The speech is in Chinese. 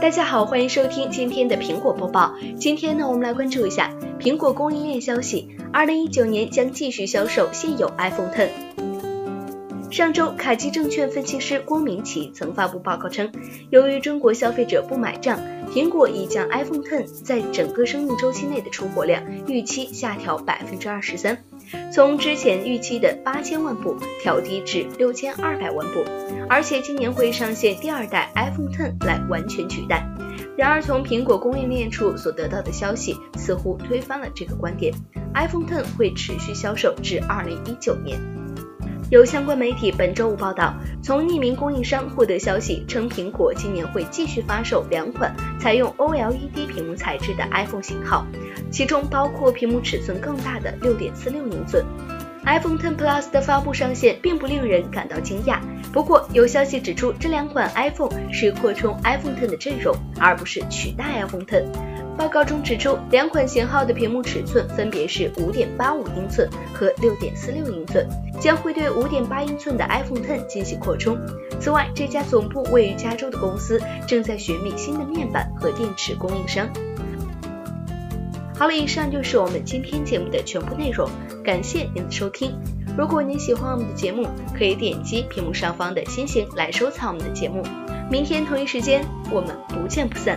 大家好，欢迎收听今天的苹果播报。今天呢，我们来关注一下苹果供应链消息。二零一九年将继续销售现有 iPhone Ten。上周，凯基证券分析师郭明奇曾发布报告称，由于中国消费者不买账，苹果已将 iPhone Ten 在整个生命周期内的出货量预期下调百分之二十三。从之前预期的八千万部调低至六千二百万部，而且今年会上线第二代 iPhone 10来完全取代。然而，从苹果供应链处所得到的消息似乎推翻了这个观点，iPhone 10会持续销售至二零一九年。有相关媒体本周五报道，从匿名供应商获得消息称，苹果今年会继续发售两款采用 OLED 屏幕材质的 iPhone 型号，其中包括屏幕尺寸更大的6.46英寸。iPhone 10 Plus 的发布上线并不令人感到惊讶，不过有消息指出，这两款 iPhone 是扩充 iPhone 10的阵容，而不是取代 iPhone 10。报告中指出，两款型号的屏幕尺寸分别是5.85英寸和6.46英寸，将会对5.8英寸的 iPhone Ten 进行扩充。此外，这家总部位于加州的公司正在寻觅新的面板和电池供应商。好了，以上就是我们今天节目的全部内容，感谢您的收听。如果您喜欢我们的节目，可以点击屏幕上方的星星来收藏我们的节目。明天同一时间，我们不见不散。